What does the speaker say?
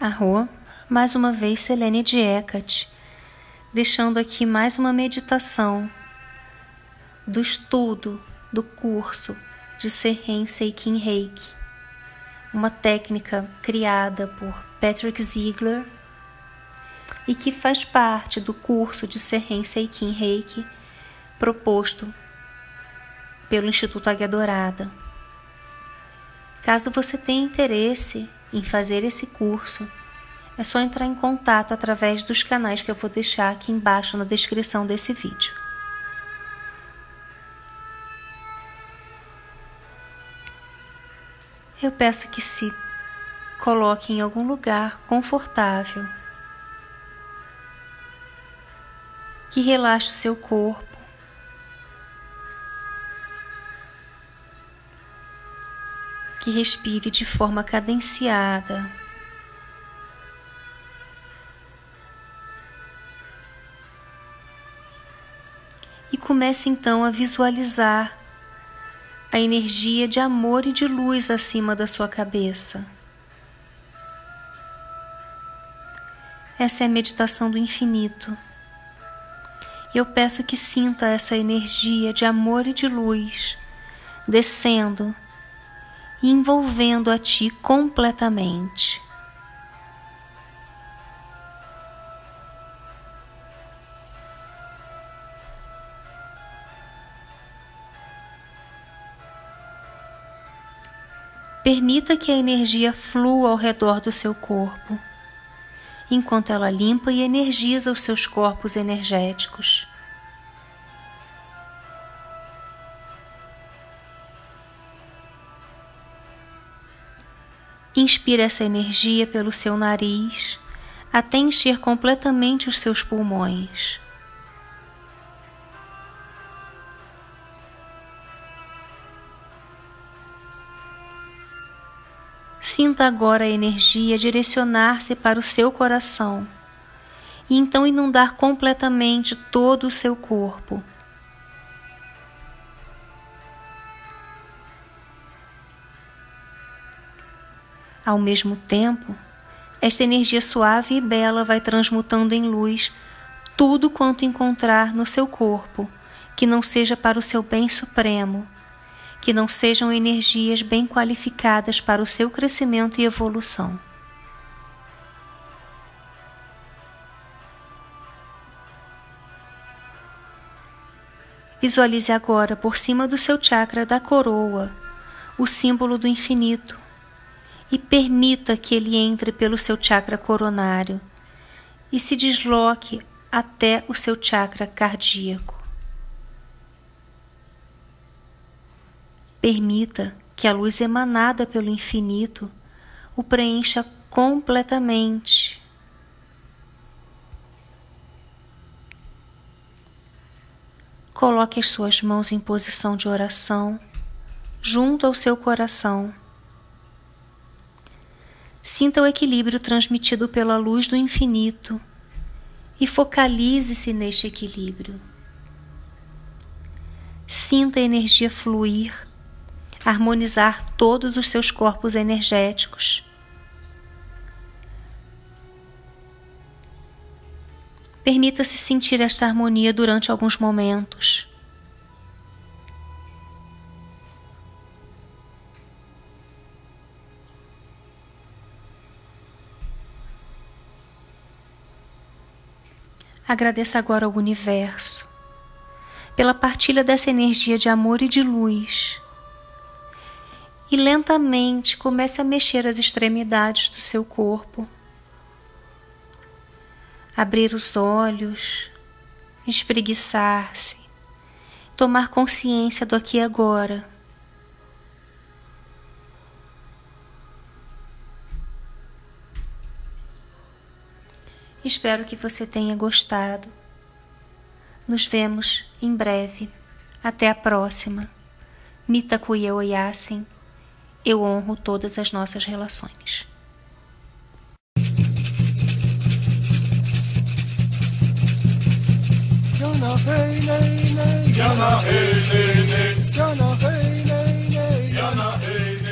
A rua, mais uma vez Selene de Hecate, deixando aqui mais uma meditação do estudo do curso de Serren Seikin Reiki, uma técnica criada por Patrick Ziegler e que faz parte do curso de Serren Seikin Reiki proposto pelo Instituto Águia Dourada. Caso você tenha interesse em fazer esse curso, é só entrar em contato através dos canais que eu vou deixar aqui embaixo na descrição desse vídeo. Eu peço que se coloque em algum lugar confortável, que relaxe o seu corpo, que respire de forma cadenciada. E comece então a visualizar a energia de amor e de luz acima da sua cabeça. Essa é a meditação do infinito. Eu peço que sinta essa energia de amor e de luz descendo e envolvendo a ti completamente. Permita que a energia flua ao redor do seu corpo, enquanto ela limpa e energiza os seus corpos energéticos. Inspire essa energia pelo seu nariz até encher completamente os seus pulmões. Sinta agora a energia direcionar-se para o seu coração e então inundar completamente todo o seu corpo. Ao mesmo tempo, esta energia suave e bela vai transmutando em luz tudo quanto encontrar no seu corpo que não seja para o seu bem supremo que não sejam energias bem qualificadas para o seu crescimento e evolução. Visualize agora por cima do seu chakra da coroa o símbolo do infinito e permita que ele entre pelo seu chakra coronário e se desloque até o seu chakra cardíaco. Permita que a luz emanada pelo infinito o preencha completamente. Coloque as suas mãos em posição de oração junto ao seu coração. Sinta o equilíbrio transmitido pela luz do infinito e focalize-se neste equilíbrio. Sinta a energia fluir harmonizar todos os seus corpos energéticos. Permita-se sentir esta harmonia durante alguns momentos. Agradeça agora ao universo pela partilha dessa energia de amor e de luz e lentamente comece a mexer as extremidades do seu corpo. Abrir os olhos, espreguiçar-se, tomar consciência do aqui e agora. Espero que você tenha gostado. Nos vemos em breve. Até a próxima. Mita Kuyeo Yasin, eu honro todas as nossas relações. Yana hey. Yana hey. Yana hey, hey.